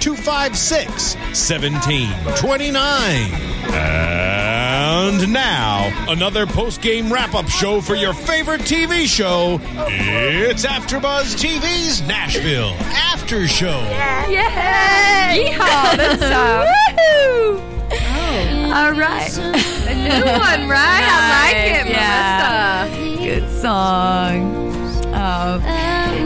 256 1729. And now, another post game wrap up show for your favorite TV show. It's AfterBuzz TV's Nashville After Show. Yay! Yeehaw! That's uh, woohoo! All right, a new one, right? I like it, Yeah. Melissa. Good song. Oh.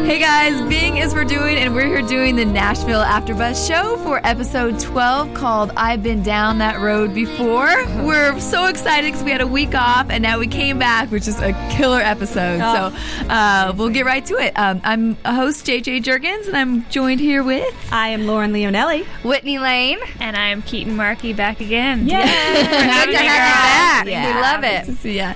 Hey guys, Bing is we're doing, and we're here doing the Nashville AfterBuzz show for episode 12 called "I've Been Down That Road Before." We're so excited because we had a week off, and now we came back, which is a killer episode. So uh, we'll get right to it. Um, I'm a host, JJ Jurgens, and I'm joined here with I am Lauren Leonelli. Whitney Lane. And I'm Keetin Marchi back again. Yeah. Good to have you back. Yeah. We love it. see ya.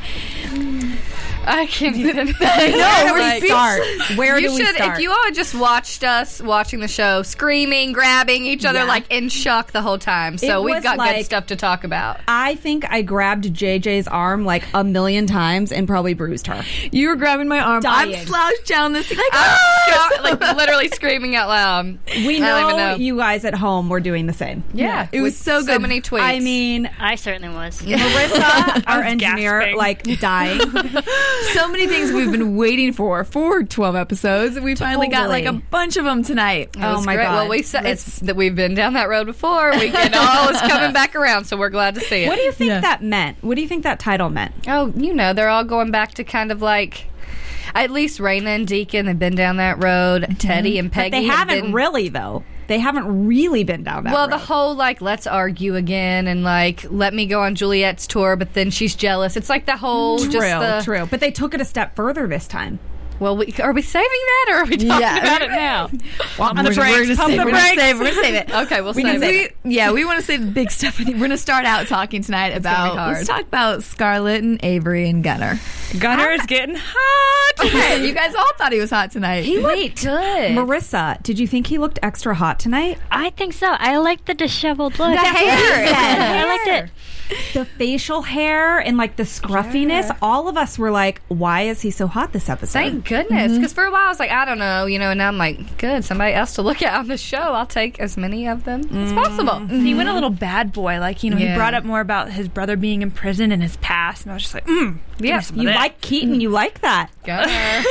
I can't even. No, Where where do we start? Where you do we should, start? if you all just watched us watching the show, screaming, grabbing each other Yeah. like in shock the whole time. So It we've was got good stuff to talk about. I think I grabbed JJ's arm like a million times and probably bruised her. You were grabbing my arm. Dying. I'm slouched down this like, ah! like literally screaming out loud. We I don't even know, know. you guys at home were doing the same. Yeah, it was with so so good. So many tweets. I mean, I certainly was. Marissa, our was engineer, gasping. like dying. So many things we've been waiting for for 12 episodes. We finally got like a bunch of them tonight. It Oh my great. God. Well, we said it's that we've been down that road before. We it all is coming back around, so we're glad to see it. What do you think Yeah. that meant? What do you think that title meant? Oh, you know, they're all going back to kind of like at least Rayna and Deacon have been down that road. Mm-hmm. Teddy and Peggy. But they have haven't been- really though. They haven't really been down that Well, road. the whole like let's argue again and like let me go on Juliette's tour, but then she's jealous. It's like the whole True, just the true. But they took it a step further this time. Well. We, are we saving that or are we talking Yeah. about it now? Pump the brakes, pump the we're brakes. Gonna save, we're gonna save it. Okay, we'll We save can it. save yeah, we want to save the big stuff. I we're going to start out talking tonight gonna about. hard. Let's talk about Scarlett and Avery and Gunnar. Gunnar ah. is getting hot. Okay, you guys all thought he was hot tonight. He looked good. Marissa, did you think he looked extra hot tonight? I think so. I like the disheveled look. The hair. I liked it. The facial hair and like the scruffiness. All of us were like, "Why is he so hot this episode?" Thank goodness. Because for a while I was like, I don't know, you know, and now I'm like, good, somebody else to look at on the show. I'll take as many of them as possible. He went a little bad boy. Like, you know, Yeah. he brought up more about his brother being in prison and his past. And I was just like, mm, give me Yeah, some of You that. like Keetin? You like that? Gunnar.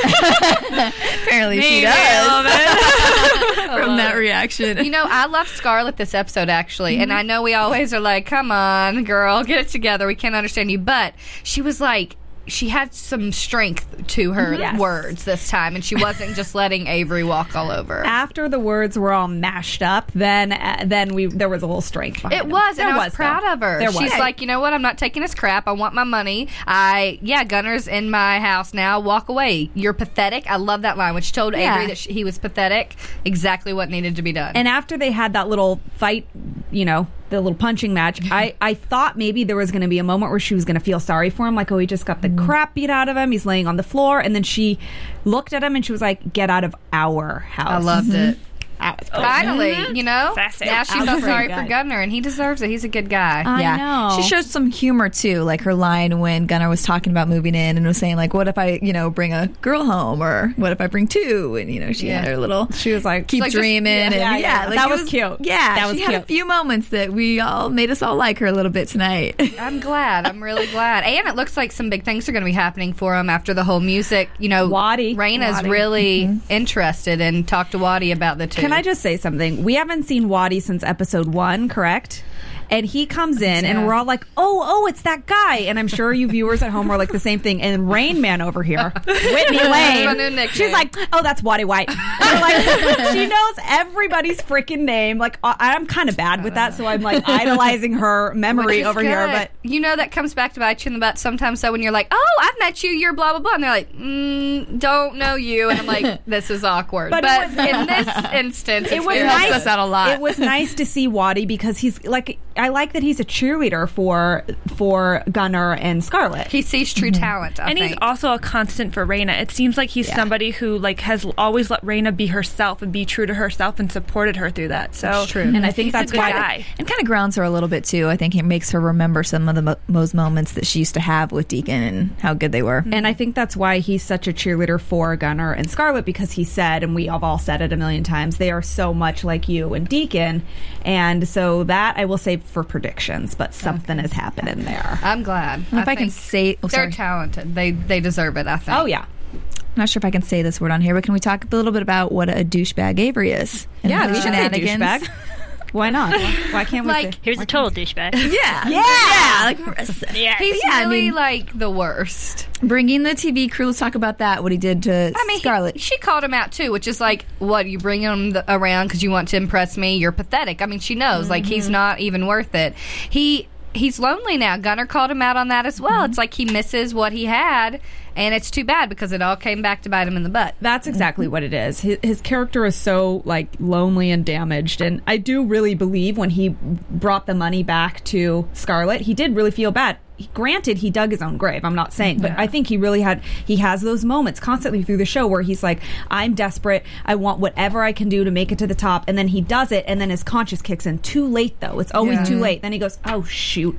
Apparently Maybe a little bit. From that reaction. You know, I love Scarlett this episode actually, and I know we always are like, come on, girl, get it together. We can't understand you. But she was like, she had some strength to her Yes. words this time, and she wasn't just letting Avery walk all over. After the words were all mashed up, then uh, then we there was a little strength. behind It him. was, and There I was, proud though. of her. There She's was. like, you know what? I'm not taking this crap. I want my money. I, yeah, Gunnar's in my house now. Walk away. You're pathetic. I love that line, which told Yeah. Avery that she, he was pathetic. Exactly what needed to be done. And after they had that little fight, you know, the little punching match, I, I thought maybe there was going to be a moment where she was going to feel sorry for him. Like, oh, he just got the Mm-hmm. crap beat out of him. He's laying on the floor. And then she looked at him and she was like, get out of our house. I loved it. I Finally, Mm-hmm. you know, Sassy. now she I felt sorry for Gunnar, and he deserves it. He's a good guy. I yeah. know. She showed some humor too, like her line when Gunnar was talking about moving in and was saying like, "What if I, you know, bring a girl home, or what if I bring two? And you know, she had Yeah. her little She was like, keep Like, just- dreaming, yeah, and yeah, yeah, yeah. like, That it was cute. Yeah, That was she had a few moments that we all made us all like her a little bit tonight. I'm glad. I'm really glad. And it looks like some big things are going to be happening for him after the whole music. You know, Watty. Rayna's Watty. really interested and talked to Watty about the two. Can I just say something? We haven't seen Watty since episode one, correct? And he comes in, and we're all like, "Oh, oh, it's that guy!" And I'm sure you viewers at home are like the same thing. And Rain Man over here, Whitney Lane, she's like, "Oh, that's Watty White." Like, she knows everybody's freaking name. Like I- I'm kind of bad with that, so I'm like idolizing her memory over here. But you know that comes back to bite you in the butt sometimes. So when you're like, "Oh, I've met you," you're blah blah blah, and they're like, mm, "Don't know you," and I'm like, "This is awkward." But But, was- in this instance, it was nice. helps us out a lot. It was nice to see Watty because he's like I like that he's a cheerleader for for Gunnar and Scarlett. he sees true mm-hmm. talent, I and think. he's also a constant for Rayna. It seems like he's somebody who like has always let Rayna be herself and be true to herself and supported her through that. So true. Mm-hmm. and I think he's that's why and kind of grounds her a little bit too. I think it makes her remember some of the mo- most moments that she used to have with Deacon and how good they were. And I think that's why he's such a cheerleader for Gunnar and Scarlett because he said, and we have all said it a million times, they are so much like you and Deacon. And so that I will save for predictions, but something is happening there. I'm glad. if I can say- oh, they're sorry. talented. They they deserve it. I think. Oh, yeah. I'm not sure if I can say this word on here, but can we talk a little bit about what a douchebag Avery is? and Yeah, the we should say douchebag. Why not? Why can't we Like, say? Here's a total douchebag. Yeah, yeah, like Yeah. He's Yeah, I really mean- like the worst. bringing the TV crew. Let's talk about that. What he did to I mean, Scarlett. he- she called him out too, which is like, what you bring him the, around because you want to impress me? You're pathetic. I mean, she knows like he's mm-hmm. not even worth it. He he's lonely now. Gunnar called him out on that as well. Mm-hmm. It's like he misses what he had, and it's too bad because it all came back to bite him in the butt. That's exactly what it is. His, his character is so like lonely and damaged, and I do really believe when he brought the money back to Scarlett, he did really feel bad. Granted, he dug his own grave. I'm not saying, but I think he really had. He has those moments constantly through the show where he's like, "I'm desperate. I want whatever I can do to make it to the top," and then he does it, and then his conscience kicks in. Too late, though. It's always too late. Then he goes, "Oh shoot,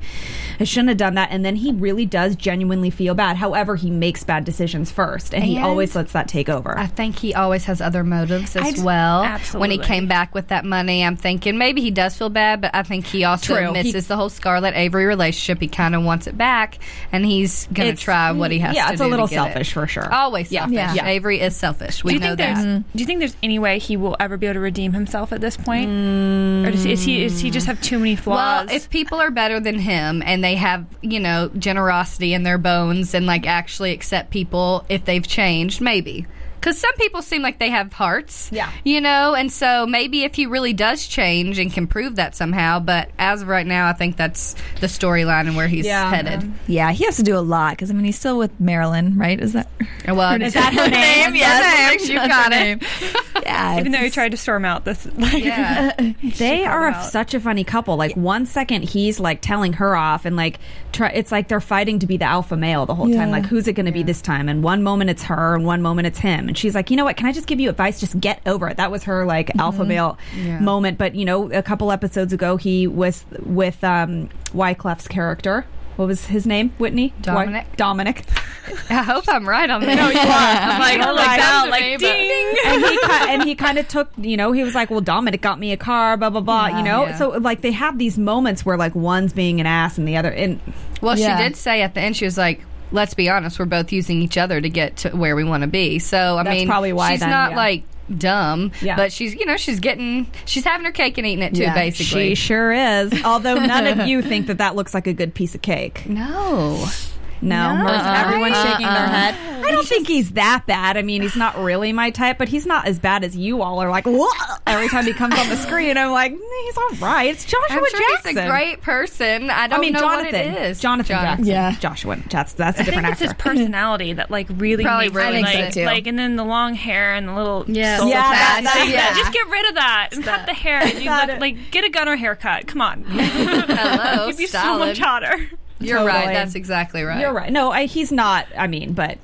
I shouldn't have done that," and then he really does genuinely feel bad. However, he makes bad decisions first, and he always lets that take over. I think he always has other motives as d- well. When he came back with that money, I'm thinking maybe he does feel bad, but I think he also True. He- misses the whole Scarlett Avery relationship. He kind of wants it back, and he's going to try what he has yeah, to it's a do to little selfish it. for sure. Always Yeah. selfish. Yeah. Yeah. Avery is selfish. We do you know think there's that. Do you think there's any way he will ever be able to redeem himself at this point, or does, is he is he just have too many flaws? Well, if people are better than him and they have, you know, generosity in their bones and like actually accept people if they've changed, maybe. Because some people seem like they have hearts. Yeah. You know, and so maybe if he really does change and can prove that somehow, but as of right now, I think that's the storyline and where he's Yeah. headed. yeah, he has to do a lot because I mean he's still with Marilyn, right? Is that? Oh, well, Is that her name? Yes, you that's got it. name. Yeah, even though he tried to storm out this, like, Yeah. they are a, such a funny couple. Like one second he's like telling her off, and like try, it's like they're fighting to be the alpha male the whole time. Like who's it going to be this time? And one moment it's her, and one moment it's him. And she's like, you know what? Can I just give you advice? Just get over it. That was her like alpha male moment. But you know, a couple episodes ago he was with um, Wyclef's character. What was his name? Whitney. Dominic. Wy- Dominic. I hope I'm right on that. No, you are. I'm like, You're like that, like me, but- ding. and he and he kind of took, you know, he was like, "Well, Dominic got me a car, blah blah blah," you know. yeah. So like they have these moments where like one's being an ass and the other, and Well, Yeah. she did say at the end, she was like, let's be honest, we're both using each other to get to where we want to be. So, I That's mean, probably why she's then, not yeah. like dumb, Yeah. but she's, you know, she's getting, she's having her cake and eating it too, Yeah. basically. she sure is. Although none of you think that that looks like a good piece of cake. no. No, No. Most everyone's Uh-uh. shaking their head. I don't think he's that bad. I mean, he's not really my type, but he's not as bad as you all are. Like, "Whoa," every time he comes on the screen, I'm like, "Mm, he's all right. It's Joshua I'm sure Jackson. he's a great person. I don't I mean, know Jonathan. what it is. Jonathan, Jackson. Yeah. Joshua. That's that's a I think different it's his actor. personality that like really Probably makes ruins like, it, too. like, and then the long hair and the little Yes. soul Yeah, patch. that- Like, yeah. Just get rid of that and cut the hair. And you look, like get a Gunnar haircut. Come on, Hello, give you so much hotter. You're Totally. right. That's exactly right. You're right. No, I, he's not. I mean, but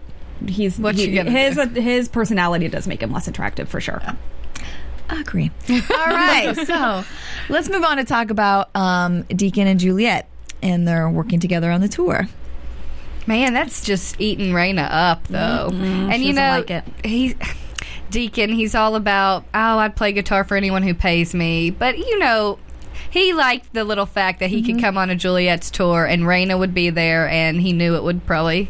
he's What he- you gonna his do? his personality does make him less attractive for sure. i Agree. All right, so let's move on to talk about um, Deacon and Juliette, and they're working together on the tour. Man, that's just eating Rayna up, though. and she you know, like it. he Deacon, he's all about, oh, I'd play guitar for anyone who pays me. But you know, he liked the little fact that he could mm-hmm. come on a Juliette's tour and Rayna would be there, and he knew it would probably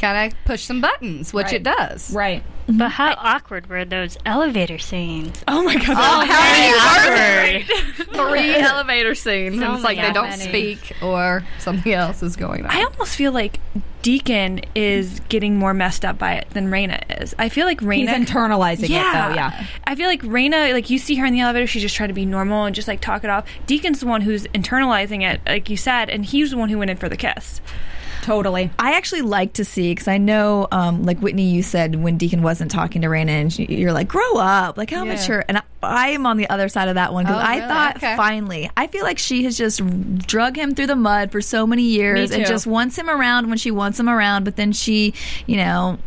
kind of push some buttons, which it does. Right. But how awkward were those elevator scenes? Oh my god. Oh, how many Awkward. Three elevator scenes. So and it's like they don't Many. speak or something else is going on. I almost feel like Deacon is getting more messed up by it than Rayna is. I feel like He's Rayna internalizing it though, yeah. I feel like Rayna, like you see her in the elevator, she's just trying to be normal and just like talk it off. Deacon's the one who's internalizing it, like you said, and he's the one who went in for the kiss. Totally. I actually like to see because I know, um, like Whitney, you said when Deacon wasn't talking to Rayna, and she, you're like, "Grow up!" Like how Yeah. mature. And I, I am on the other side of that one because Oh, I really? thought Okay. finally, I feel like she has just drug him through the mud for so many years and just wants him around when she wants him around. But then she, you know,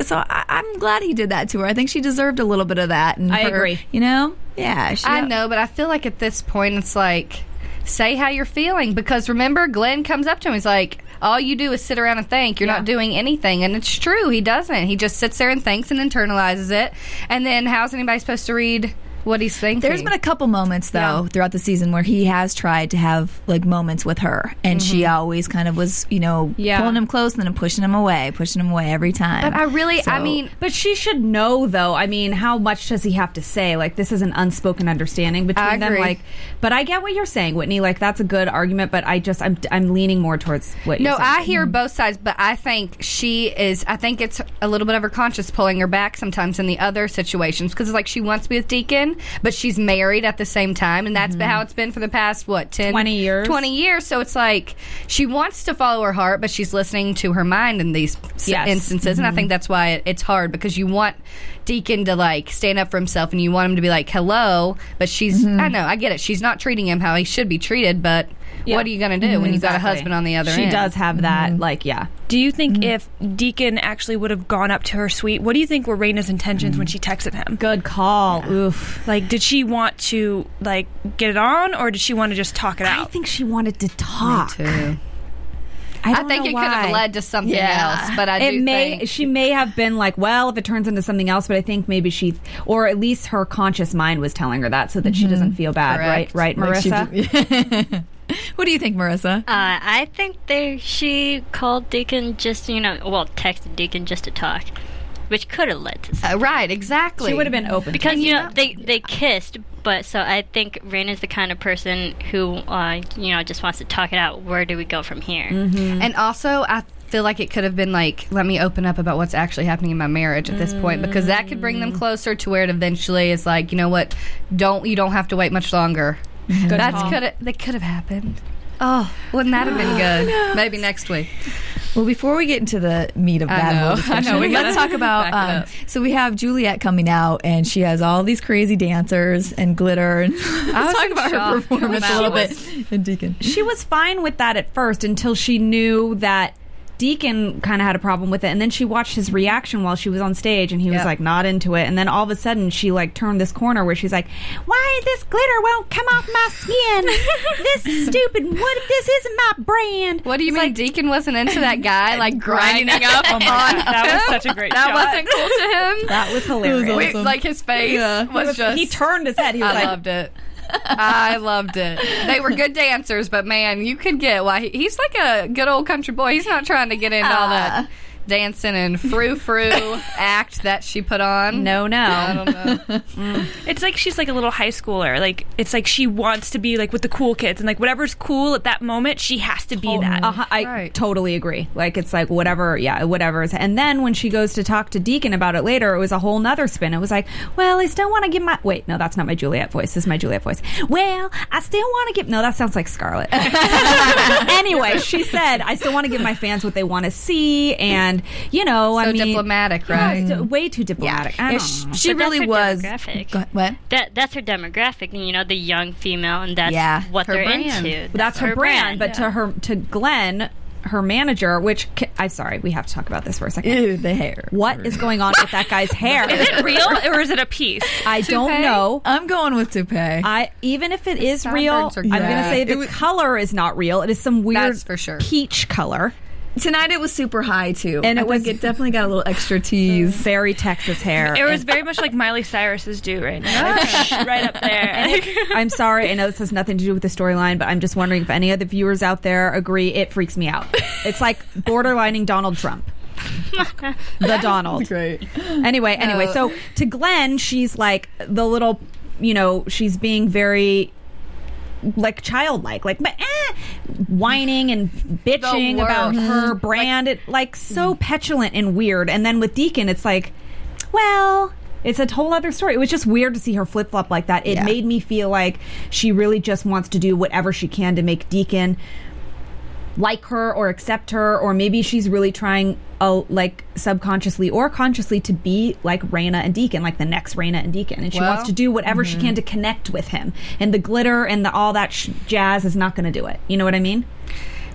so I, I'm glad he did that to her. I think she deserved a little bit of that. And I her- agree. You know, yeah. She, I know, but I feel like at this point it's like say how you're feeling because remember Glenn comes up to him he's like all you do is sit around and think. You're not doing anything. And it's true. He doesn't. He just sits there and thinks and internalizes it. And then how's anybody supposed to read what he's thinking There's been a couple moments though throughout the season where he has tried to have like moments with her, and she mm-hmm. always kind of was, you know, Yeah. pulling him close and then pushing him away, pushing him away every time. but I really I mean But she should know, though. I mean, how much does he have to say? Like, this is an unspoken understanding between them. Like, but I get what you're saying, Whitney. Like, that's a good argument. But I just, I'm, I'm leaning more towards what. No, you're saying. I mm-hmm. hear both sides, but I think she is. I think it's a little bit of her conscience pulling her back sometimes in the other situations because, it's like, she wants to be with Deacon, but she's married at the same time, and that's mm-hmm. how it's been for the past what 10, 20 years. Twenty years. So it's like she wants to follow her heart, but she's listening to her mind in these Yes. instances, and I think mm-hmm. that's why it, it's hard because you want Deacon to like stand up for himself, and you want him to be like hello, but she's. I mm-hmm. know, I get it. She's not treating him how he should be treated, but. Yeah. What are you going to do when you've got a husband on the other She end? She does have mm-hmm. that. Like, yeah. Do you think mm-hmm. if Deacon actually would have gone up to her suite, what do you think were Rayna's intentions when mm. she texted him? Good call. Oof. Like, did she want to like get it on, or did she want to just talk it out? I out? think she wanted to talk. too. I, I don't think know it could have led to something Yeah. else, but I it do may think she may have been like well if it turns into something else but i think maybe she or at least her conscious mind was telling her that so that she mm-hmm. doesn't feel bad Correct. right right Like marissa what do you think, Marissa? Uh, I think they she called Deacon just you know well texted Deacon just to talk, which could have led to something. uh, right, exactly. she would have been open because you know they they kissed, but so I think Rain is the kind of person who uh, you know just wants to talk it out. Where do we go from here? And also, I feel like it could have been like, let me open up about what's actually happening in my marriage at this point because that could bring them closer to where it eventually is like, you know what? Don't you don't have to wait much longer. That's call. could that could have happened. Oh, wouldn't that have been good? Maybe next week. Well, before we get into the meat of I that know. whole I discussion, know. We let's talk about. Um, so we have Juliette coming out, and she has all these crazy dancers and glitter. And let's was talk in about her performance a little out. bit. And Deacon. she was fine with that at first until she knew that Deacon kind of had a problem with it, and then she watched his reaction while she was on stage, and he was like not into it. And then all of a sudden, she like turned this corner where she's like, "Why this glitter won't come off my skin? this stupid. What if this isn't my brand?" What do you mean, Deacon wasn't into that guy like grinding up on that was such a great That shot. wasn't cool to him. That was hilarious. Wait, like his face was just. he turned his head. He was I like, loved it. I loved it. They were good dancers, but man, you could get why he, he's like a good old country boy. He's not trying to get into all that ah. Dancing and frou frou act that she put on. "No, no." I don't know. It's like she's like a little high schooler. Like it's like she wants to be like with the cool kids, and like whatever's cool at that moment, she has to be that. Uh-huh, I Right. totally agree. Like it's like whatever, yeah, whatever. is- And then when she goes to talk to Deacon about it later, it was a whole nother spin. It was like, well, I still want to give my wait, no, that's not my Juliette voice. This is my Juliette voice. Well, I still want to give no, that sounds like Scarlett. anyway, she said, I still want to give my fans what they want to see, and you know, I So mean, diplomatic, Yeah, right? way too diplomatic. I Yeah, don't sh- know. she But that's really her was. Go. What? That that's her demographic, and you know the young female, and that's Yeah, what her they're brand. into. That's her, brand, but to her to Glenn, her manager, which I'm sorry, we have to talk about this for a second. Ew, the hair. What is going on with that guy's hair? Is it real or is it a piece? I don't know. I'm going with toupee. I even if it is real, sideburns are I'm going to say the was- color is not real. It is some weird for sure. peach color. Tonight it was super high too, And I it was- think it definitely got a little extra tease. Very Texas hair. It was very much like Miley Cyrus's do right now, Like, right up there. I'm sorry. I know this has nothing to do with the storyline, but I'm just wondering if any of the viewers out there agree. It freaks me out. It's like borderlining Donald Trump. the Donald. Great. Anyway, anyway, Uh, so to Glenn, she's like the little, you know, she's being very like childlike, like but, eh, whining and bitching about her brand, it like so petulant and weird. And then with Deacon, it's like, well. It's a whole other story. It was just weird to see her flip flop like that. It Yeah. made me feel like she really just wants to do whatever she can to make Deacon like her or accept her or maybe she's really trying uh, like subconsciously or consciously to be like Rayna and Deacon like the next Rayna and Deacon and she Well, wants to do whatever mm-hmm. she can to connect with him and the glitter and the all that sh- jazz is not going to do it you know what I mean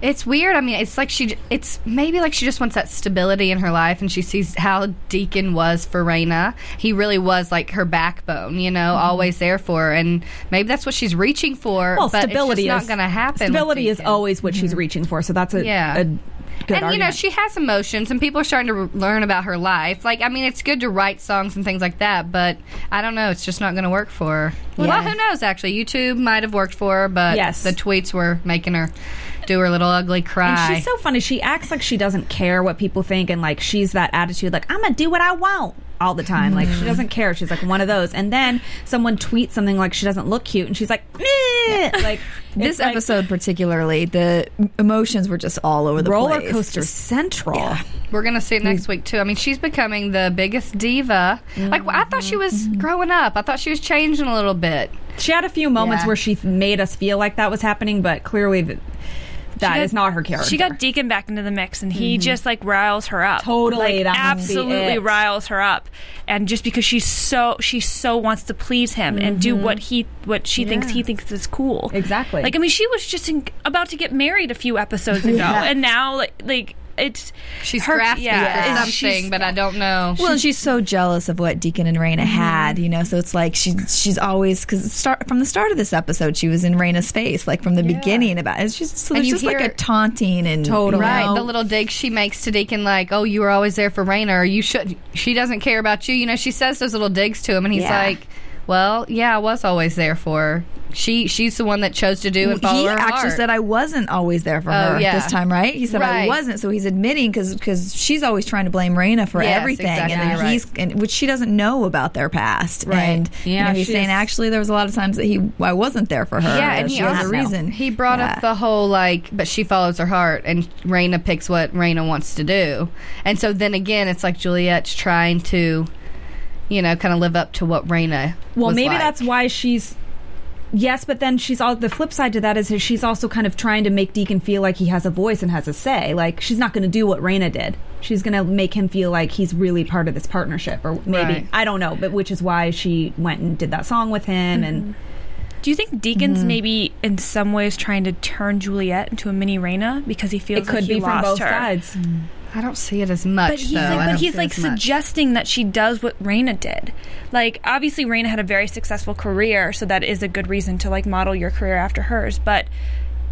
It's weird. I mean, it's like she. It's maybe like she just wants that stability in her life, and she sees how Deacon was for Rayna. He really was like her backbone, you know, always there for her, and maybe that's what she's reaching for. well but stability is not going to happen. stability is. Mm-hmm. always what she's reaching for so that's a, Yeah. a good and you know she has emotions and people are starting to learn about her life like i mean it's good to write songs and things like that but i don't know it's just not going to work for her well Yeah. who knows actually youtube might have worked for her but Yes. the tweets were making her do her little ugly cry And she's so funny. She acts like she doesn't care what people think, and like she's that attitude, like I'm gonna do what I want all the time. Like Mm-hmm. she doesn't care. She's like one of those. And then someone tweets something like she doesn't look cute, and she's like, Meh! like This like episode particularly, the emotions were just all over the roller place. coaster Just- central. Yeah. we're gonna see it next week too i mean she's becoming the biggest diva like i thought she was growing up i thought she was changing a little bit She had a few moments Yeah. where she made us feel like that was happening, but clearly th- that got- is not her character. She got Deacon back into the mix, and he mm-hmm. just like riles her up. Totally, like, absolutely riles her up. And just because she's so she so wants to please him and do mm-hmm. what he what she thinks he thinks is cool. Exactly. Like I mean, she was just in, about to get married a few episodes ago, and now like like it's she's her- grasping yeah, for she's- something but i don't know Well, and she's so jealous of what Deacon and Rayna mm-hmm. had, you know. So it's like she's she's always because start from the start of this episode, she was in Rayna's face, like from the beginning about it. It's just so And there's just like a taunting and Totally. Right, know, the little dig she makes to Deacon, like, "Oh, you were always there for Rayna, or you should." She doesn't care about you. You know, she says those little digs to him, and he's Yeah. like, "Well, yeah, I was always there for her. She, she's the one that chose to do and follow he her actually heart." said I wasn't always there for Oh, her yeah. this time, right? He said I wasn't, so he's admitting because she's always trying to blame Rayna for Yes, everything, exactly, and then he's and, which she doesn't know about their past, Right. and Yeah, you know, he's saying actually there was a lot of times that he I wasn't there for her. yeah, and he has also a reason. He brought Yeah. up the whole like, but she follows her heart, and Rayna picks what Rayna wants to do, and so then again, it's like Juliette's trying to, you know, kind of live up to what Rayna. Well, was maybe like. that's why she's. Yes, but then she's all the flip side to that is she's also kind of trying to make Deacon feel like he has a voice and has a say. Like she's not going to do what Rayna did. She's going to make him feel like he's really part of this partnership, or maybe Right. I don't know. But which is why she went and did that song with him, and Do you think Deacon's Mm-hmm. maybe in some ways trying to turn Juliette into a mini Rayna because he feels it could like he be from lost both her? sides. I don't see it as much. But he's though. Like, but he's like as much. suggesting that she does what Rayna did. Like obviously Rayna had a very successful career, so that is a good reason to like model your career after hers. But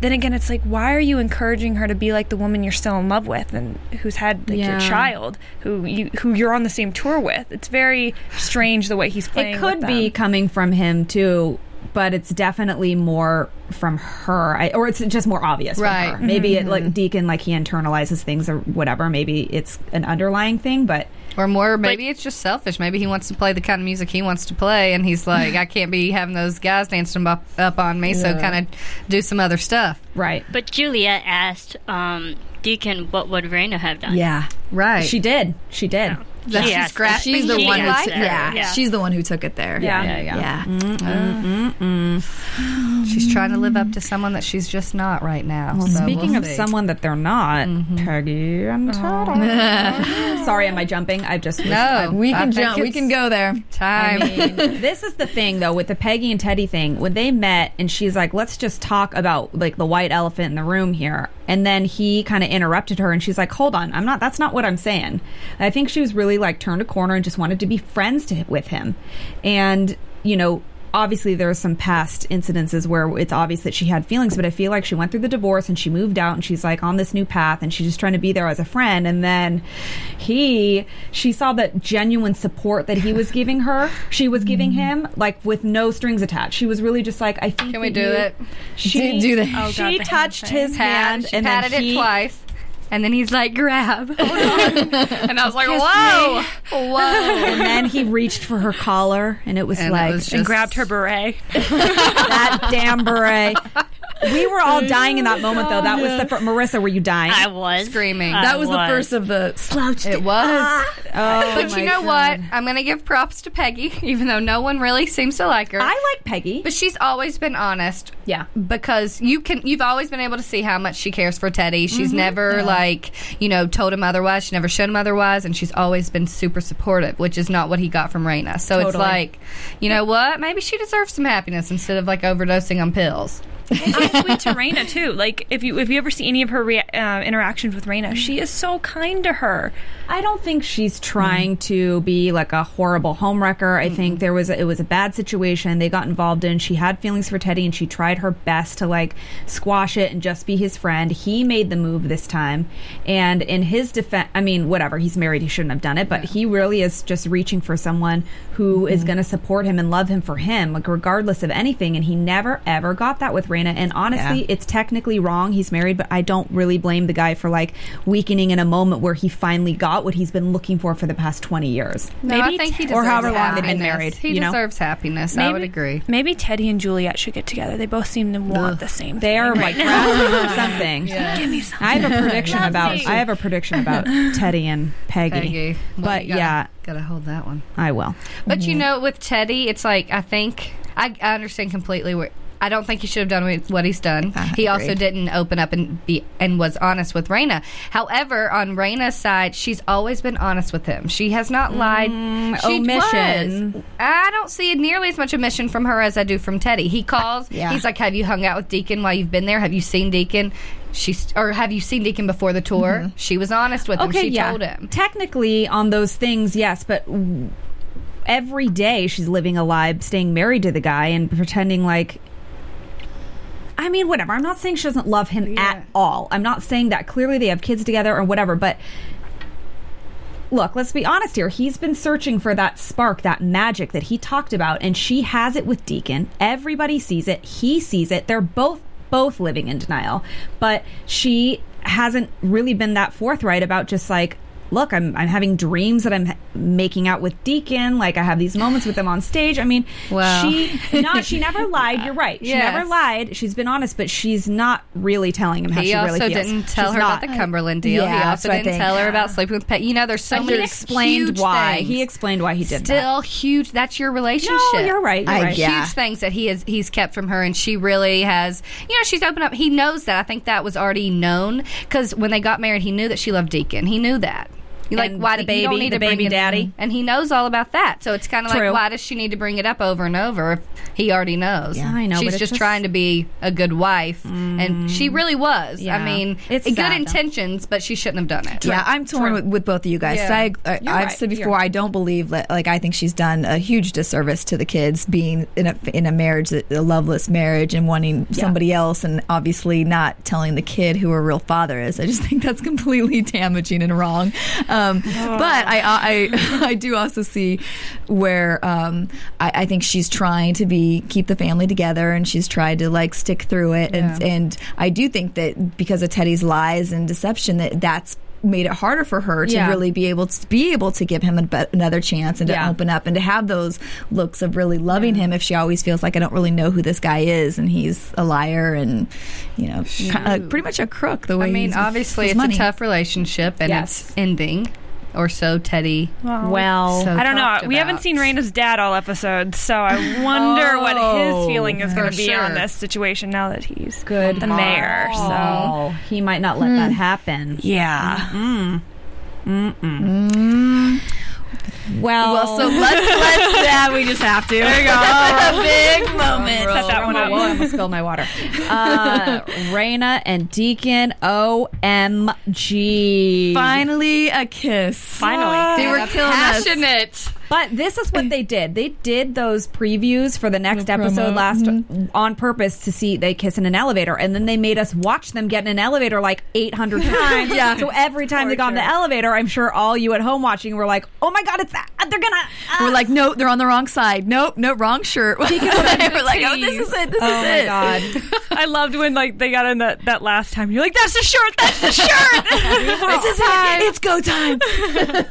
then again, it's like why are you encouraging her to be like the woman you're still in love with and who's had like your child, who you who you're on the same tour with? It's very strange the way he's playing. It could be coming from him too, but it's definitely more from her, I, or it's just more obvious Right. from her. Maybe it like Deacon, like he internalizes things or whatever. Maybe it's an underlying thing, but Or more, maybe it's just selfish. Maybe he wants to play the kind of music he wants to play, and he's like, I can't be having those guys dancing up, up on me, so kind of do some other stuff. right. But Julia asked um, Deacon what would Rayna have done. yeah. Right. She did. She did. That She she's asked grasping She's the She one who asked took, her, yeah, yeah. she's the one who took it there. Yeah. Yeah, yeah. Yeah. She's trying to live up to someone that she's just not right now. Well, so speaking we'll of see. someone that they're not, mm-hmm. Peggy and Tara. Sorry, am I jumping? I've just No. We I can jump. We can go there. time. I mean, this is the thing though with the Peggy and Teddy thing. When they met and she's like, "Let's just talk about like the white elephant in the room here," and then he kind of interrupted her and she's like, "Hold on, I'm not. That's not what I'm saying." I think she was really like turned a corner and just wanted to be friends to, with him, and you know. Obviously, there are some past incidences where it's obvious that she had feelings, but I feel like she went through the divorce and she moved out and she's like on this new path and she's just trying to be there as a friend. And then he, she saw that genuine support that he was giving her, she was giving mm. him like with no strings attached. She was really just like, I think. Can we do you- it? She Do- do that. Oh, God, she touched his hand she and patted then it he, twice. And then he's like, "Grab," Hold on. and I was like, "Whoa, whoa!" and then he reached for her collar, and it was And it like was and grabbed her beret. that damn beret. We were all dying in that moment, though. That was the fir- Marissa. Were you dying? I was Screaming. I That was, the first of the slouched. It was. oh, But you know what? I'm going to give props to Peggy, even though no one really seems to like her. I like Peggy. but she's always been honest. Yeah. Because you can you've always been able to see how much she cares for Teddy. She's Mm-hmm. never like, you know, told him otherwise. She never showed him otherwise and she's always been super supportive, which is not what he got from Rayna. So it's like, you know what? Maybe she deserves some happiness instead of like overdosing on pills. I'm sweet to Rayna too. Like if you if you ever see any of her rea- uh, interactions with Rayna, she is so kind to her. I don't think she's trying to be like a horrible homewrecker. I think there was a, it was a bad situation they got involved in. She had feelings for Teddy and she tried her best to like squash it and just be his friend. He made the move this time, and in his defense, I mean, whatever. He's married. He shouldn't have done it, but he really is just reaching for someone who is going to support him and love him for him, like regardless of anything. And he never ever got that with Rayna. And honestly, Yeah. it's technically wrong. He's married, but I don't really blame the guy for like weakening in a moment where he finally got what he's been looking for for the past 20 years. No, I Maybe think he Ted- or deserves however long they've been happiness. married, He you know? deserves happiness. I would agree. Maybe Teddy and Juliette should get together. They both seem to want the same. Thing. They are thing like right now. grasping for something. Give me some. I have a prediction Love about me. I have a prediction about Teddy and Peggy. Peggy. Well, But gotta- yeah, Gotta hold that one. I will. But Mm-hmm. you know, with Teddy, it's like I think I, I understand completely where. I don't think he should have done what- he's done. I he also didn't open up and be and was honest with Rayna. However, on Rayna's side, she's always been honest with him. She has not lied. she Mm, omission. was. I don't see nearly as much omission from her as I do from Teddy. He calls. Yeah. He's like, "Have you hung out with Deacon while you've been there? Have you seen Deacon?" She's or have you seen Deacon before the tour? She was honest with him. Okay, She yeah. told him. Technically, on those things, yes, but w- every day she's living a lie, staying married to the guy, and pretending like. I mean, whatever. I'm not saying she doesn't love him at all. I'm not saying that. Clearly, they have kids together or whatever, but. Look, let's be honest here. He's been searching for that spark, that magic that he talked about, and she has it with Deacon. Everybody sees it. He sees it. They're both both living in denial. But she hasn't really been that forthright about just like, look, I'm I'm having dreams that I'm making out with Deacon. Like I have these moments with him on stage. I mean, Wow. she not she never lied. You're right. She Yes. never lied. She's been honest, but she's not really telling him how He she really feels. Also, didn't tell She's her not. about the Cumberland deal. he also that's what I didn't tell her about sleeping with Pet. You know, there's so many he explained huge why. things. He explained why he did Still that. huge. That's your relationship. No, you're right. You're I right. Yeah. Huge things that he has he's kept from her, and she really has. You know, she's opened up. He knows that. I think that was already known because when they got married, he knew that she loved Deacon. He knew that. You like why the do you don't baby, need the to bring baby it- daddy. and he knows all about that. So it's kind of like why does she need to bring it up over and over if he already knows? Yeah, I know, She's but just, just- trying to be a good wife, and she really was. Yeah. I mean, It's good sad, though. intentions, but she shouldn't have done it. Yeah, I'm torn with, with both of you guys. Yeah. So I, I've right. said before, I don't believe that. Like, I think she's done a huge disservice to the kids being in a in a marriage, a loveless marriage, and wanting somebody else, and obviously not telling the kid who her real father is. I just think that's completely damaging and wrong. Um, But I, I I do also see where um, I, I think she's trying to be keep the family together, and she's tried to like stick through it, and and I do think that because of Teddy's lies and deception, that that's made it harder for her to Yeah. really be able to be able to give him a, be- another chance and to Yeah. open up and to have those looks of really loving him if she always feels like I don't really know who this guy is and he's a liar and you know ki- uh, pretty much a crook the way I mean, obviously, it's money. a tough relationship, and Yes. it's ending, or so Teddy. Well, So I don't know. talked We haven't seen Rayna's dad all episodes, so I wonder what his Oh, feeling is going to be sure. on this situation now that he's good. the mayor. So Oh, he might not let that hmm. happen. yeah, mm. Well, well so let's let's yeah we just have to there you go a big moment set that one Whoa, up. whoa, I almost spilled my water. Uh, Rayna and Deacon, OMG. finally a kiss Finally. they were And a killing us passionate. But this is what they did. They did those previews for the next The promo. episode last Mhm. on purpose to see they kiss in an elevator, and then they made us watch them get in an elevator like 800 times. Yeah. So every time they got in the elevator, I'm sure all you at home watching were like, "Oh my god, it's that! They're gonna." We're like, "No, they're on the wrong side. Nope, no, wrong shirt. We're like, oh, this is it. This Oh is my it. god. I loved when like they got in that that last time. You're like, that's the shirt. That's the shirt. This is it. It's go time.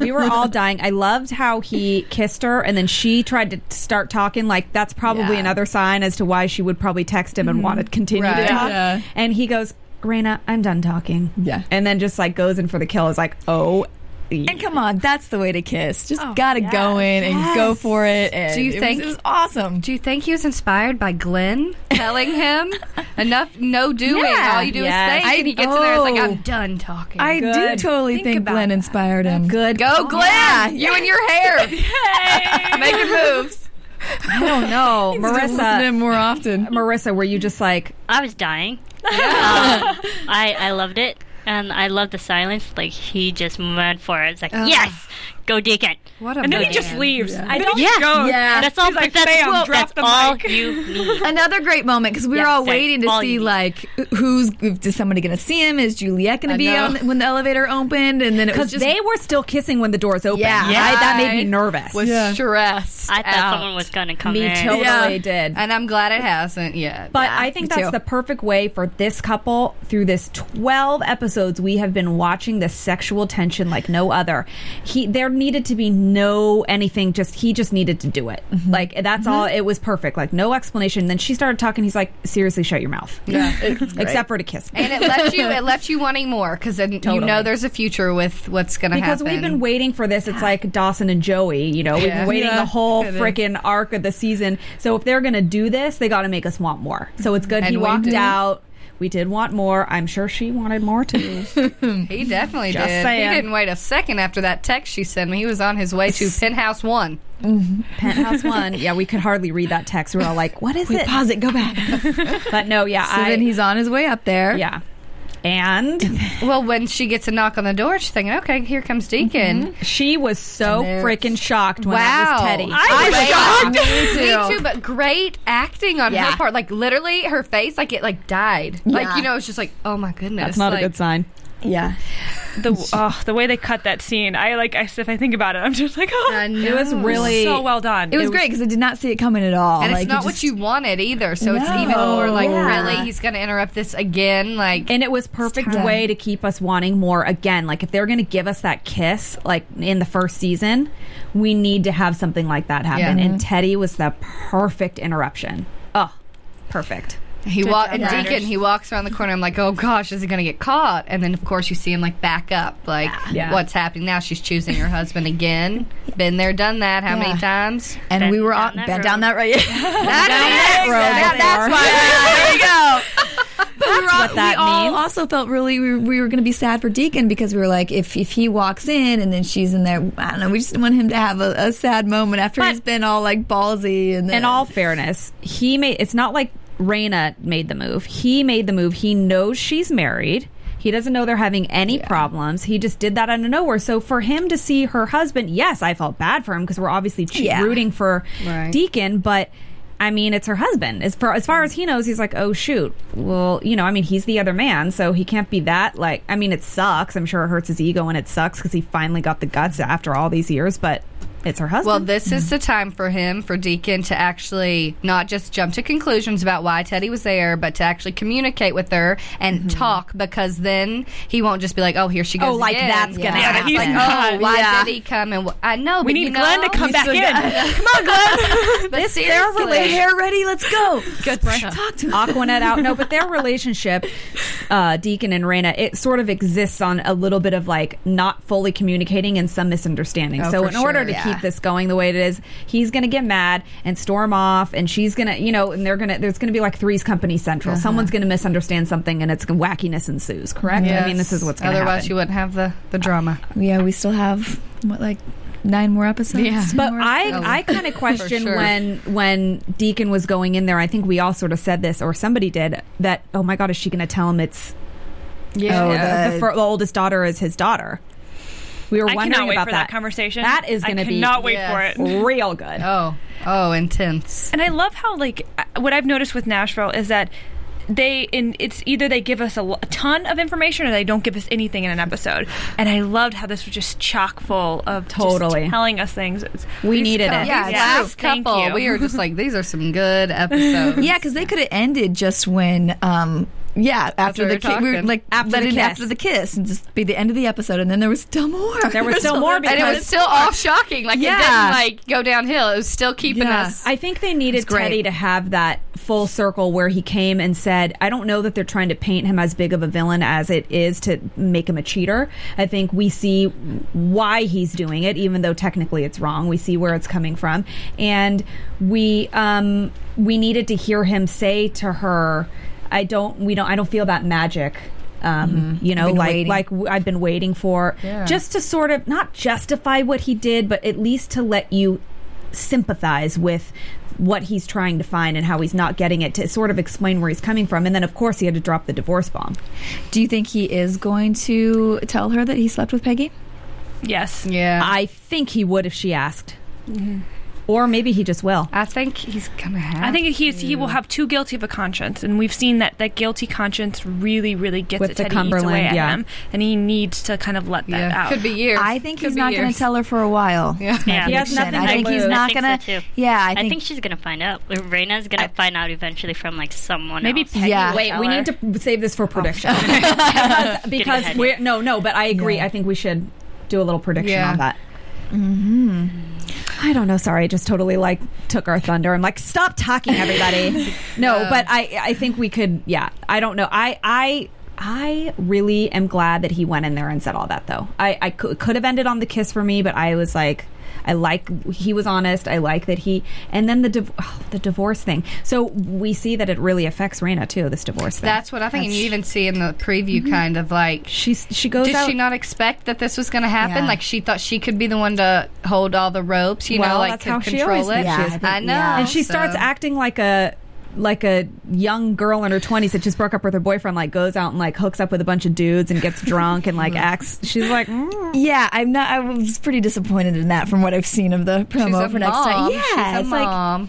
we were all dying. I loved how he kissed her, and then she tried to start talking. Like that's probably Yeah. Mm-hmm. another sign as to why she would probably text him and want to continue Right. to talk. Yeah. And he goes, "Rayna, I'm done talking." Yeah. and then just like goes in for the kill. Is like, oh. And come on, that's the way to kiss. Just Oh, gotta yes. go in and go for it. And Do you it think- was, it was awesome? Do you think he was inspired by Glenn telling him enough no doing? Yeah. All you do Yes. is think, and he gets in there. It's like Oh. I'm done talking. I do totally Think think, Glenn that. inspired him. Good. Go, Glenn! Yeah. You and your hair making moves. I don't know, Listen to him Marissa. more often. Marissa, were you just like, I was dying. Um, I I loved it, and I love the silence. Like he just went for it. It's like oh. yes, go Deacon. What a and then he just leaves. I don't- then he just Yeah. goes. Yeah. That's all. He's like, that's "Bam, well, drop that's the all mic." you need. Another great moment because we were Yeah, all that's waiting to all see like who's is somebody going to see him? Is Juliette going to be on when the elevator opened? And then it was because just they were still kissing when the doors opened. Yeah. I- that made me nervous. Was Yeah. stressed. I thought out. someone was gonna come me in. totally Yeah. did. and I'm glad it hasn't yet. But Yeah, I think that's too. the perfect way for this couple through this 12 episodes we have been watching this sexual tension like no other. He there needed to be no anything just he just needed to do it. Mm-hmm. Like that's all it was perfect. Like no explanation. Then she started talking he's like seriously shut your mouth. yeah. Except for to kiss me. and it left you it left you wanting more because then you know there's a future with what's going to happen. because we've been waiting for this. It's like Dawson and Joey, you know, we've been waiting Yeah, the whole freaking arc of the season. So if they're going to do this, they got to make us want more. So it's good And he walked do. out. We did want more. I'm sure she wanted more too. He definitely Just did. saying. He didn't wait a second after that text she sent me. He was on his way to Penthouse One. Penthouse one. Yeah, we could hardly read that text. We are all like, "What is Wait, it?" pause it, go back. But no, yeah, so I, then he's on his way up there. yeah, and Well, when she gets a knock on the door, she's thinking, "Okay, here comes Deacon." Mm-hmm. she was so freaking shocked when Wow, that was Teddy. I was shocked. Me too. Me too, but great acting on Yeah. her part. Like literally, her face, like it, like died. Like you know, it's just like, oh my goodness. That's not like, a good sign. Yeah. The oh, the way they cut that scene. I like. I, if I think about it, I'm just like, oh, I It was really so well done. It was great because I did not see it coming at all. And Like, it's it not what just- you wanted either. So it's even more like, Yeah. really, he's going to interrupt this again. Like, And it was perfect way to keep us wanting more again. Like if they're going to give us that kiss like in the first season, we need to have something like that happen. Yeah. And Teddy was the perfect interruption. Oh, perfect. He walk job, and writers. Deacon, he walks around the corner. I'm like, oh gosh, is he going to get caught? And then of course you see him like back up. Like, Yeah. what's happening now? She's choosing her husband again. Been there, done that. How Yeah. many times? and Been we were down that been road. down that road. That's road That- that's before. why. There you go. That's what that we all means. also felt really we were, we were going to be sad for Deacon because we were like if if he walks in and then she's in there I don't know we just want him to have a, a sad moment after But- he's been all like ballsy and then, In all fairness, he made it's not like Rayna made the move. He made the move. He knows she's married. He doesn't know they're having any problems. He just did that out of nowhere. So for him to see her husband, yes, I felt bad for him because we're obviously che- Yeah. rooting for Right. Deacon, but I mean, it's her husband. As far as far as he knows, he's like, oh shoot. Well, you know, I mean, he's the other man, so he can't be that. Like, I mean, it sucks. I'm sure it hurts his ego, and it sucks because he finally got the guts after all these years. But it's her husband. Well, this is the time for him, for Deacon, to actually not just jump to conclusions about why Teddy was there, but to actually communicate with her and talk because then he won't just be like, oh, here she goes. Oh, like again. that's gonna Yeah, happen. It's like, Yeah. oh, why Yeah. did he come? And wh- I know, we but need you Glenn to come back in. come on, Glenn. but their seriously, Get hair ready let's go Good stuff. talk to him Aquanet out. No, but their relationship, uh, Deacon and Rayna, it sort of exists on a little bit of like not fully communicating and some misunderstanding. Oh, so for in order to yeah. keep this going the way it is, he's going to get mad and storm off, and she's going to, you know, and they're going to. There's going to be like Three's Company Central. Uh-huh. Someone's going to misunderstand something, and it's wackiness ensues. Correct? I mean, this is what's going to Otherwise, happen. you wouldn't have the, the drama. Uh, yeah we still have what like nine more episodes Yeah. But more I, episodes? I kind of question sure. when when Deacon was going in there. I think we all sort of said this, or somebody did that. Oh my God, is she going to tell him it's Oh, the, the- fir- the oldest daughter is his daughter? We were I wondering cannot wait about for that, conversation. That is going to be not wait Yes. for it. real good. Oh, oh, intense. And I love how like uh, what I've noticed with Nashville is that they in it's either they give us a, a ton of information or they don't give us anything in an episode. And I loved how this was just chock full of just Totally. telling us things. It's- We needed Cou- it. Yeah, Yeah. last Thank couple, we were just like, these are some good episodes. Yeah, because they could have ended just when, um, yeah, after, we the were ki- we were like After let the in kiss. after the kiss and just be the end of the episode, and then there was still more. There was still more and it was still all shocking. Like it Yeah. didn't like go downhill. It was still keeping Yeah. us. I think they needed. Teddy to have that full circle where he came and said, I don't know that they're trying to paint him as big of a villain as it is to make him a cheater. I think we see why he's doing it, even though technically it's wrong. We see where it's coming from. And we um we needed to hear him say to her, I don't we don't I don't feel that magic. Um, you know, like waiting. like w- I've been waiting for, Yeah. just to sort of not justify what he did, but at least to let you sympathize with what he's trying to find and how he's not getting it to sort of explain where he's coming from and then of course he had to drop the divorce bomb Do you think he is going to tell her that he slept with Peggy? yes. yeah, i think he would if she asked or maybe he just will I think he's gonna have. I think he's he will have too guilty of a conscience, and we've seen that that guilty conscience really, really gets With at the Teddy eats away at yeah. him, and he needs to kind of let that yeah, out. could be years. I think Could he's be not gonna tell her for a while. Yeah. Yeah. He has nothing I to think he's lose. not think gonna. too. Yeah, I I think, think she's gonna find out. Rayna's gonna find out eventually from like someone Maybe else. Peggy Yeah. wait tell we her. need to save this for prediction because, because we're no no but i agree Yeah. i think we should do a little prediction Yeah. on that mm-hmm. I don't know. Sorry, I just totally like took our thunder. I'm like, stop talking, everybody. no, but I, I think we could. Yeah, I don't know. I, I, I really am glad that he went in there and said all that. Though I, I could, could have ended on the kiss for me, but I was like, I like he was honest. I like that he, and then the div- oh, the divorce thing. So we see that it really affects Rayna too. This divorce thing. That's what I think, and you even see in the preview, mm-hmm. kind of like. she's she goes Did out. she not expect that this was going to happen? Yeah. Like she thought she could be the one to hold all the ropes, you Well, know, like that's to how she always it. thinks she is. I know, Yeah. and she starts acting like a like a young girl in her 20s that just broke up with her boyfriend like goes out and like hooks up with a bunch of dudes and gets drunk and like acts she's like mm. yeah, I'm not. I was pretty disappointed in that from what I've seen of the She's promo a for next time. Yeah, She's a it's like mom.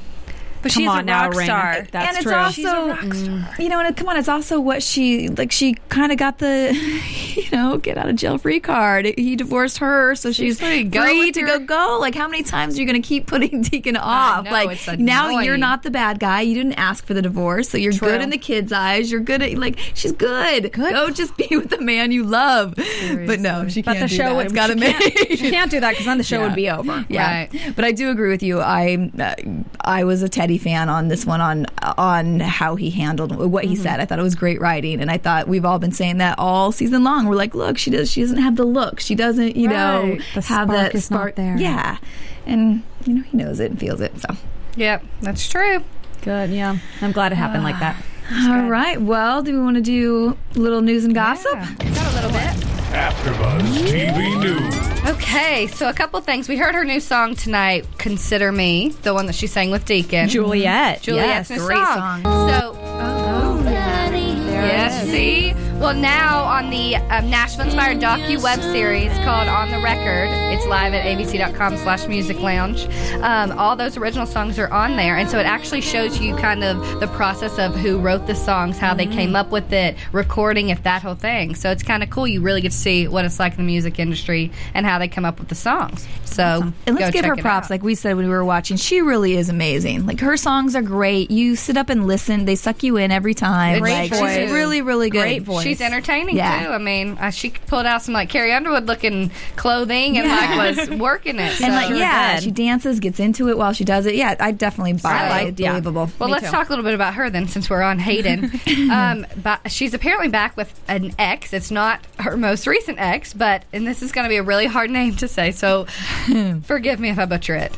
But Come she's on a now, rock Rayna. star. That's and it's true. She's a also, rock star. you know, and come on, it's also what she like. She kind of got the, you know, get out of jail free card. He divorced her, so she's, free. Go free with to your- go. Go. Like, how many times are you going to keep putting Deacon off? know, like, it's now you're not the bad guy. You didn't ask for the divorce, so you're True. good in the kids' eyes. You're good at like she's good. Go just be with the man you love. But no, she can't the do show that. It's got to make. she can't do that because then the show would be over Yeah, Right. but I do agree with you. I uh, I was a Teddy fan on this one on on how he handled what he mm-hmm. said. I thought it was great writing, and I thought we've all been saying that all season long. We're like, look, she does. She doesn't have the look. She doesn't, you know, Right. The have spark not spark there. Yeah, and you know he knows it and feels it. So. Yep, that's true. good yeah i'm glad it happened like that All right. Well, do we want to do little news and gossip? Yeah, got a little bit. AfterBuzz TV News. Okay, so a couple things. We heard her new song tonight, "Consider Me," the one that she sang with Deacon. juliette Juliette's Yes, new great song. So, oh, oh. yes, see. Well, now on the um, Nashville-inspired docu web series called "On the Record," it's live at abc.com/slash music lounge. Um, all those original songs are on there, and so it actually shows you kind of the process of who wrote the songs, how they came up with it, recording it, that whole thing. So it's kind of cool. You really get to see what it's like in the music industry and how they come up with the songs. So And let's give her props. out. Like we said when we were watching, she really is amazing. Like her songs are great. You sit up and listen; they suck you in every time. Great like, voice. She's really, really good. Great voice. She's entertaining Yeah. too. I mean, uh, she pulled out some like Carrie Underwood looking clothing and Yeah. like was working it. And like, yeah, good. she dances, gets into it while she does it. Yeah, I definitely buy I it. like- yeah. believable. Well, Me let's too. talk a little bit about her then, since we're on Hayden. um, but she's apparently back with an ex. It's not her most recent ex, but and this is going to be a really hard name to say, so forgive me if I butcher it.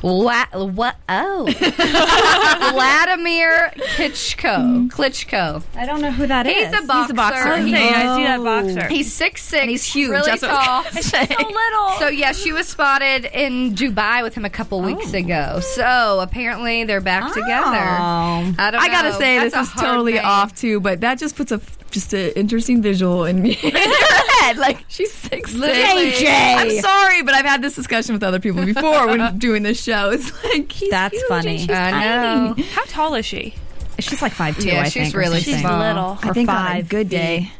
What? What? Oh, Vladimir Klitschko. Klitschko. i don't know who that is. He's a boxer. boxer. He- saying, I see that oh. boxer. He's six six. He's huge. Really That's what I tall. was gonna so little. So yeah, she was spotted in Dubai with him a couple weeks oh. ago. So apparently they're back oh. together. Oh. I don't. I gotta say, That's this is totally name. off too, but that just puts a just an interesting visual in, in her head. Like she's six. Literally. JJ. I'm sorry, but I've had this discussion with other people before when doing this show. It's like he's That's huge funny. and she's I know. tiny. How tall is she? She's like five two. Yeah, I she's think, or really something. small. little. I Or think on a five good day.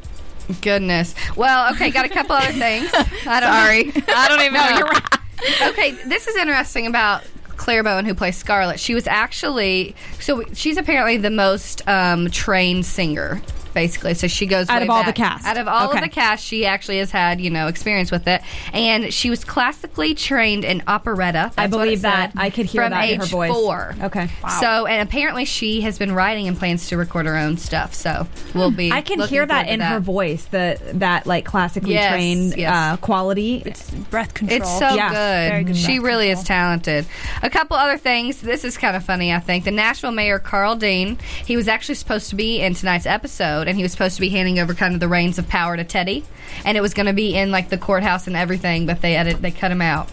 Goodness. Well, okay, got a couple other things. I don't Sorry. I don't even know. Okay, this is interesting about Clare Bowen, who plays Scarlett. She was actually so she's apparently the most um, trained singer. Basically, so she goes Out way of all the cast. Out of all Okay. of the cast, she actually has had you know experience with it, and she was classically trained in operetta. I That's what believe that. said, I could hear from that age in her voice. four. Okay. So, and apparently she has been writing and plans to record her own stuff. So we'll be. I can hear that forward to in her voice, the that like classically Yes, trained yes. Uh, quality. It's breath control. It's so Yeah. Very good. good She really control. is talented. A couple other things. This is kind of funny, I think. The Nashville mayor, Karl Dean, he was actually supposed to be in tonight's episode, and he was supposed to be handing over kind of the reins of power to Teddy, and it was going to be in like the courthouse and everything, but they edit, they cut him out.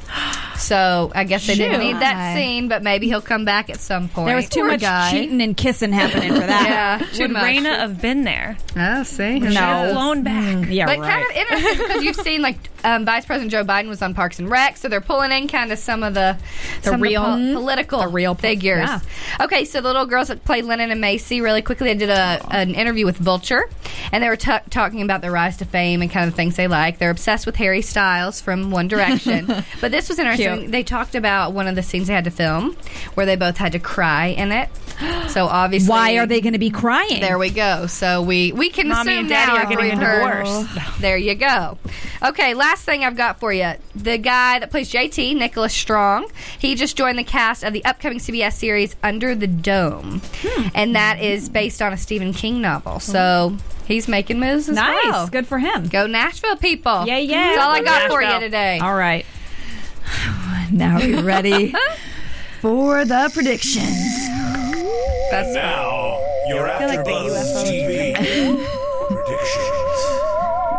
So I guess they didn't need that scene, but maybe he'll come back at some point. There was too Poor much guy. cheating and kissing happening for that. Yeah, too Would much. Rayna have been there? Oh, see, She have flown back. Yeah, But right. kind of interesting because you've seen like um, Vice President Joe Biden was on Parks and Rec, so they're pulling in kind of some of the The some real- of the po- political the real po- figures. yeah. Okay, so the little girls that played Lennon and Maisy really quickly. I did a, an interview with Vulture, and they were ta talking about their rise to fame and kind of things they like. They're obsessed with Harry Styles from One Direction, but this was interesting. Cute. They talked about one of the scenes they had to film where they both had to cry in it. So obviously, Why are they going to be crying? there we go. So we we can Mommy assume and Daddy now are getting if a we heard- divorce. There you go. Okay, last thing I've got for you. The guy that plays JT, Nicholas Strong, he just joined the cast of the upcoming CBS series Under the Dome, Hmm. and that is based on a Stephen King novel. So he's making moves as nice. well. Good for him. Go Nashville, people! Yeah, yeah. That's all I Go got for you today. All right. Now we're ready for the predictions. That's Now, your AfterBuzz TV predictions.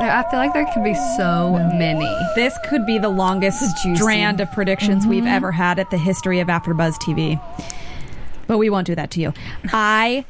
I feel like there could be so many. This could be the longest strand of predictions we've mm-hmm. ever had at the history of AfterBuzz TV. But we won't do that to you. I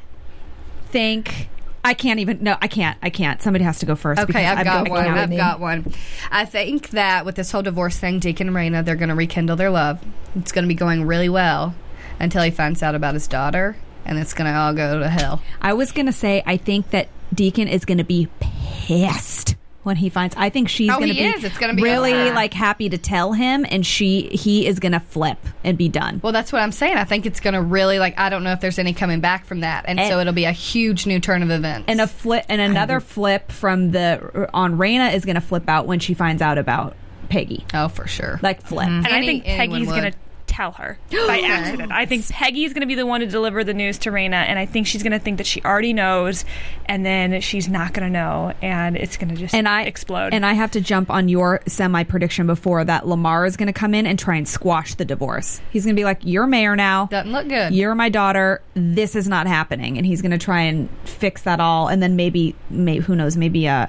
think I can't even. No, I can't. I can't. Somebody has to go first. Okay, because I've got I one. I've got one. I think that with this whole divorce thing, Deacon and Rayna, they're going to rekindle their love. It's going to be going really well until he finds out about his daughter, and it's going to all go to hell. I was gonna say I think that Deacon is gonna be pissed when he finds. I think she's Oh, gonna he be, is. It's gonna be really over. like happy to tell him, and she he is gonna flip and be done. Well, that's what I'm saying. I think it's going to really like. I don't know if there's any coming back from that, and, And- so it'll be a huge new turn of events. and a flip and another flip from the on Rayna is gonna flip out when she finds out about Peggy. oh, for sure. Like flip. Mm-hmm. And I think Peggy's going to tell her by accident. I think Peggy's going to be the one to deliver the news to Rayna, and I think she's going to think that she already knows, and then she's not going to know, and it's going to just and I explode. And I have to jump on your semi prediction before that. Lamar is going to come in and try and squash the divorce. He's going to be like, "You're mayor now. Doesn't look good. You're my daughter. This is not happening." And he's going to try and fix that all. And then maybe, maybe who knows? Maybe uh,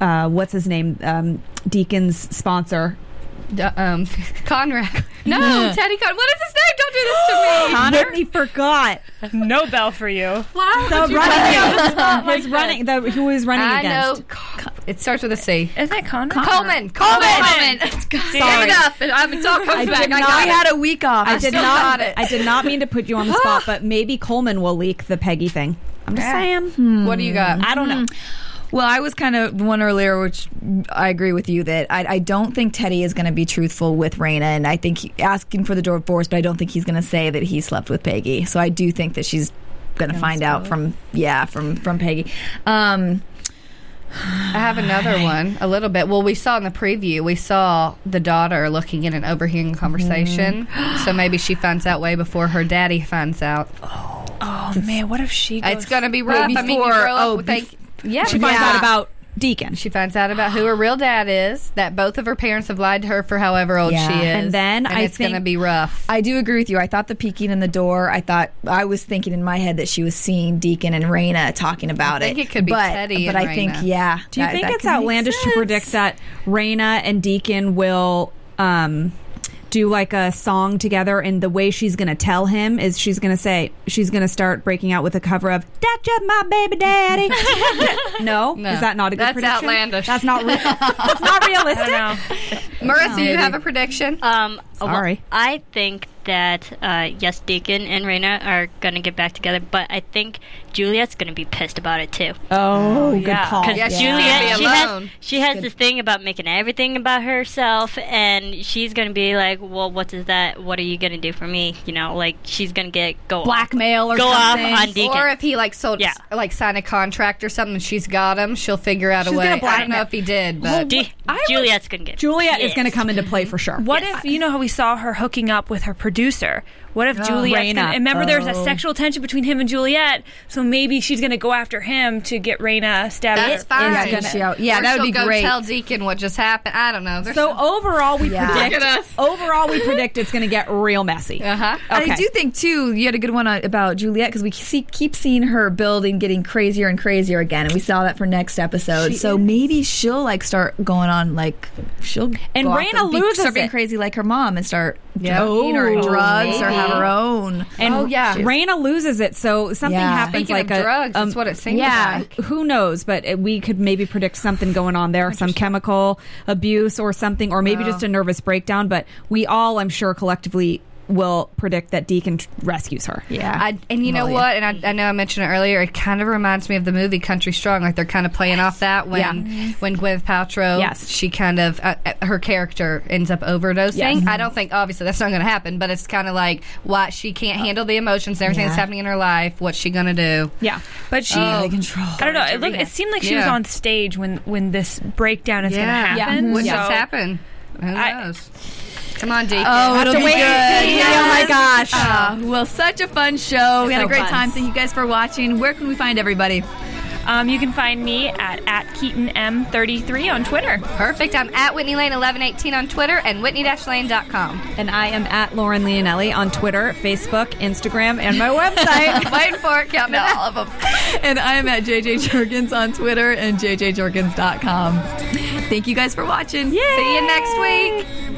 uh, what's his name? Um, Deacon's sponsor. D- um, Conrad. No, Teddy Con. What is his name? Don't do this to me. Whitney forgot no bell for you. Why the would running. his running. The who was running I against. know. Co- It starts with a C. Isn't that Conrad? Coleman. Coleman. Coleman. Sorry. It up. I mean, it's all comes I back. did I not- got I it. had a week off. I did still not. got it. I did not mean to put you on the spot, but maybe Coleman will leak the Peggy thing. I'm just saying. What do you got? I don't know. Well, I was kind of one earlier, which I agree with you that I, I don't think Teddy is going to be truthful with Rayna, and I think he, asking for the divorce, but I don't think he's going to say that he slept with Peggy. So I do think that she's going to find out from yeah from from Peggy. Um, I have another one, a little bit. Well, we saw in the preview, we saw the daughter looking in and overhearing conversation. so maybe she finds out way before her daddy finds out. Oh man, what if she? Goes It's going to be rough. I mean, you before- grow up oh, bef- yeah, She finds yeah. out about Deacon. She finds out about who her real dad is. That both of her parents have lied to her for however old Yeah. she is, And then I it's going to be rough. I do agree with you. I thought the peeking in the door. I thought I was thinking in my head that she was seeing Deacon and Rayna talking about it. I think it. it could be but, Teddy But and I think yeah. Do you that- think that it's outlandish to predict that Rayna and Deacon will um, do like a song together and the way she's going to tell him is she's going to say she's going to start breaking out with a cover of That's just my baby daddy. no? No. Is that not a good prediction That's prediction? outlandish. That's not re- That's not realistic. Marissa, you have a prediction? Um, well, Sorry. I think that uh, yes, Deacon and Rayna are gonna get back together, but I think Juliette's gonna be pissed about it too. Oh, good yeah. call. Because Yeah, she Juliette, she has she has this thing about making everything about herself, and she's gonna be like, "Well, what is that? What are you gonna do for me?" You know, like she's gonna get go Blackmail or go something. off on Deacon. Or if he like sold, Yeah. like signed a contract or something, she's got him. She'll figure out She's a way. gonna I don't know if he did, but De- Juliette's gonna get Juliette is going to come into play for sure. What if you know how we saw her hooking up with her producer? What if Juliette? Remember, there's a Oh. sexual tension between him and Juliette, so maybe she's going to go after him to get Rayna stabbed. that's fine. Yeah, gonna- yeah, yeah, Or that would she'll be go great. Tell Deacon what just happened. I don't know. There's So overall, we Yeah. predict. Look at us. Overall, we predict it's going to get real messy. uh huh. Okay. I do think too. You had a good one on- about Juliette because we see, keep seeing her building, getting crazier and crazier again, and we saw that for next episode. so maybe she'll like start going on like she'll And go off Rayna and be- loses start being it. crazy like her mom and start Yeah. eating her Oh, drugs or maybe. Have her own. And Oh, yeah. Rayna loses it, so something Yeah. happens Speaking like of a drugs, um, that's what it seems yeah, like. who knows? But it, we could maybe predict something going on there, some chemical abuse or something, or maybe just a nervous breakdown. But we all, I'm sure, collectively will predict that Deacon tr- rescues her. Yeah, I, and you know Well, what? And I, I know I mentioned it earlier. It kind of reminds me of the movie Country Strong. Like they're kind of playing off that when Yeah. when Gwyneth Paltrow, Yes. she kind of uh, uh, her character ends up overdosing. Yes. I don't think obviously that's not going to happen, but it's kind of like why she can't handle the emotions, and everything that's Yeah. happening in her life. What's she going to do? Yeah. But she, Out of control. I don't know. It, look, it seemed like she was Yeah. on stage when when this breakdown is going to Yeah. happen. What so- just happened? Who I- knows? Come on, Deacon. Oh, it'll be good. Yeah. Oh my gosh. Uh, well, such a fun show. We had So a great fun. time. Thank you guys for watching. Where can we find everybody? Um, you can find me at at Keetin M33 on Twitter. Perfect. I'm at Whitney Lane 1118 on Twitter and Whitney-Lane.com. And I am at Lauren Leonelli on Twitter, Facebook, Instagram, and my website. Waiting for it. Counting all of them. And I am at JJ Jurgens on Twitter and JJJurgens.com. Thank you guys for watching. See you next week.